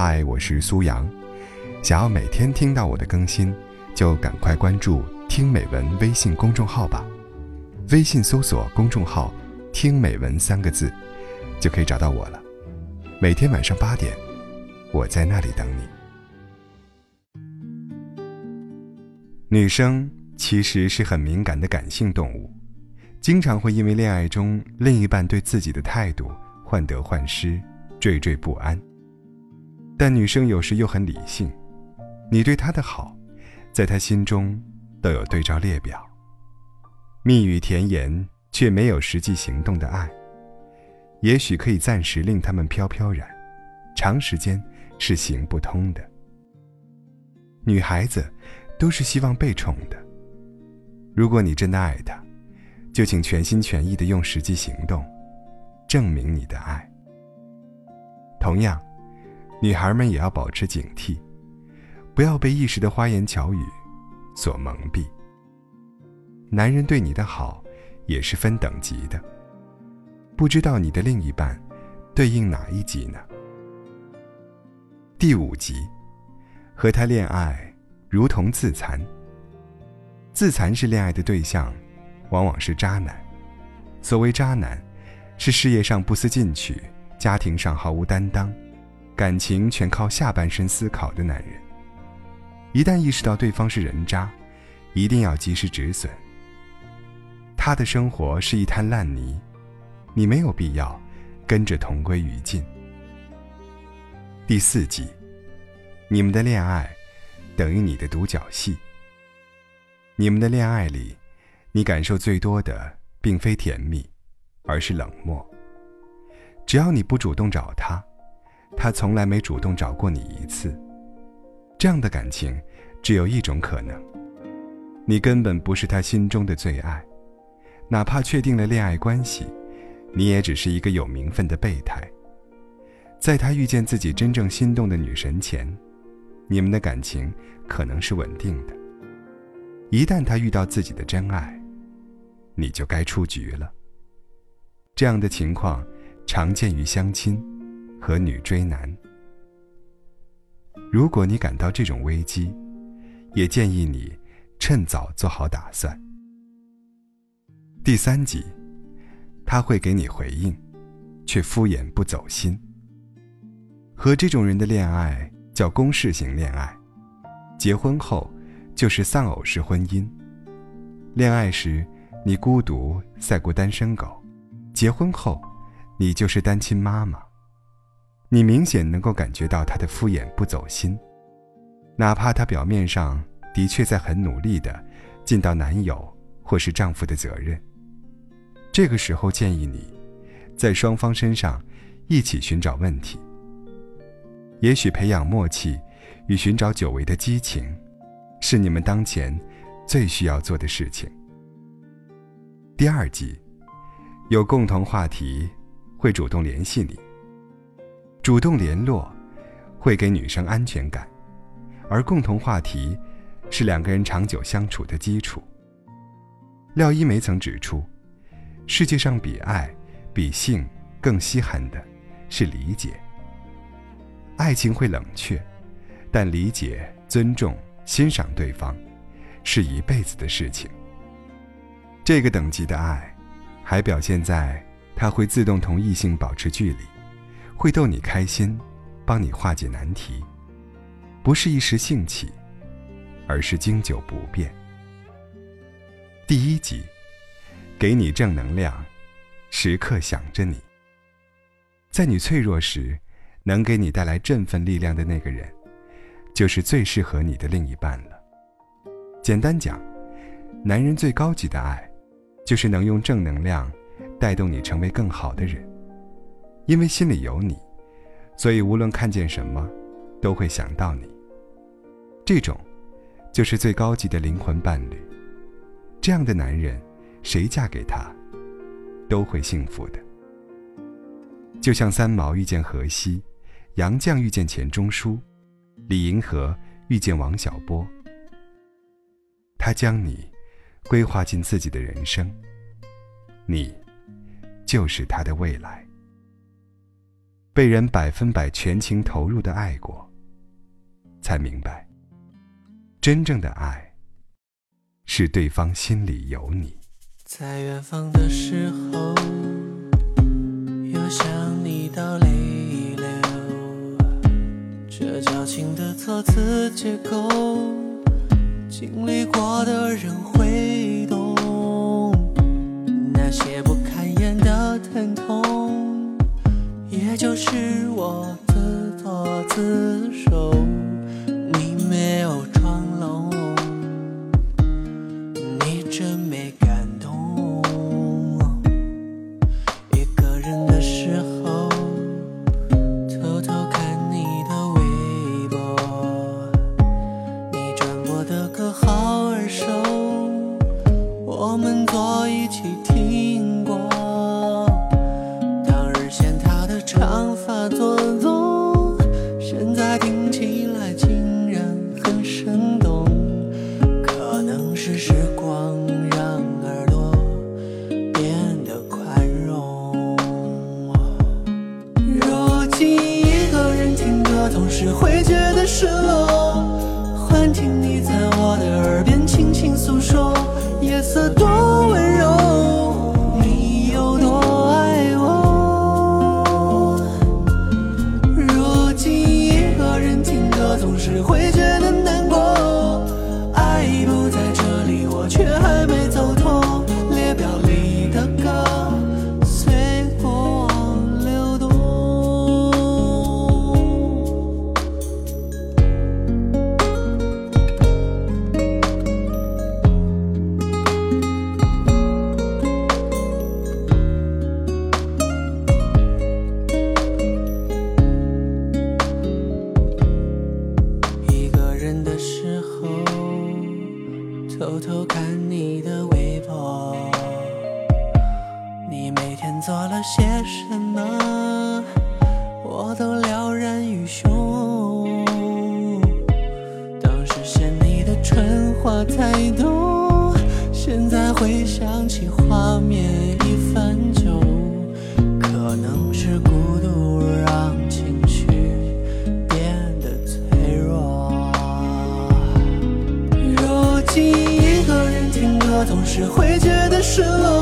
嗨，我是苏阳。想要每天听到我的更新，就赶快关注“听美文”微信公众号吧。微信搜索公众号“听美文”三个字，就可以找到我了。每天晚上八点，我在那里等你。女生其实是很敏感的感性动物，经常会因为恋爱中另一半对自己的态度患得患失。惴惴不安。但女生有时又很理性，你对她的好，在她心中都有对照列表。蜜语甜言却没有实际行动的爱，也许可以暂时令他们飘飘然，长时间是行不通的。女孩子都是希望被宠的，如果你真的爱她，就请全心全意的用实际行动，证明你的爱。同样，女孩们也要保持警惕，不要被一时的花言巧语所蒙蔽。男人对你的好也是分等级的，不知道你的另一半对应哪一级呢？第五集，和他恋爱如同自残。自残是恋爱的对象，往往是渣男。所谓渣男，是事业上不思进取。家庭上毫无担当，感情全靠下半身思考的男人，一旦意识到对方是人渣，一定要及时止损。他的生活是一滩烂泥，你没有必要跟着同归于尽。第四集，你们的恋爱等于你的独角戏。你们的恋爱里，你感受最多的并非甜蜜，而是冷漠。只要你不主动找他，他从来没主动找过你一次。这样的感情，只有一种可能：你根本不是他心中的最爱。哪怕确定了恋爱关系，你也只是一个有名分的备胎。在他遇见自己真正心动的女神前，你们的感情可能是稳定的。一旦他遇到自己的真爱，你就该出局了。这样的情况。常见于相亲和女追男。如果你感到这种危机，也建议你趁早做好打算。第三集，他会给你回应，却敷衍不走心。和这种人的恋爱叫公式型恋爱，结婚后就是丧偶式婚姻。恋爱时你孤独赛过单身狗，结婚后。你就是单亲妈妈，你明显能够感觉到他的敷衍不走心，哪怕他表面上的确在很努力的尽到男友或是丈夫的责任。这个时候建议你，在双方身上一起寻找问题。也许培养默契与寻找久违的激情，是你们当前最需要做的事情。第二集，有共同话题。会主动联系你，主动联络会给女生安全感，而共同话题是两个人长久相处的基础。廖一梅曾指出，世界上比爱、比性更稀罕的是理解。爱情会冷却，但理解、尊重、欣赏对方，是一辈子的事情。这个等级的爱，还表现在。他会自动同异性保持距离，会逗你开心，帮你化解难题，不是一时兴起，而是经久不变。第一集，给你正能量，时刻想着你。在你脆弱时，能给你带来振奋力量的那个人，就是最适合你的另一半了。简单讲，男人最高级的爱，就是能用正能量。带动你成为更好的人，因为心里有你，所以无论看见什么，都会想到你。这种，就是最高级的灵魂伴侣。这样的男人，谁嫁给他，都会幸福的。就像三毛遇见荷西，杨绛遇见钱钟书，李银河遇见王小波。他将你规划进自己的人生，你。就是他的未来。被人百分百全情投入的爱过，才明白，真正的爱是对方心里有你。在远方的时候，又想你到泪流，这矫情的措辞结构，经历过的人会懂。是我自作自受。你没有装聋，你真没感动。一个人的发做作，现在听起来竟然很生动。可能是时光让耳朵变得宽容。如今一个人听歌，总是会觉得失落。做了些什么，我都了然于胸。当时嫌你的蠢话太多，现在回想起画面已泛旧，可能是孤独让情绪变得脆弱。如今一个人听歌，总是会觉得失落。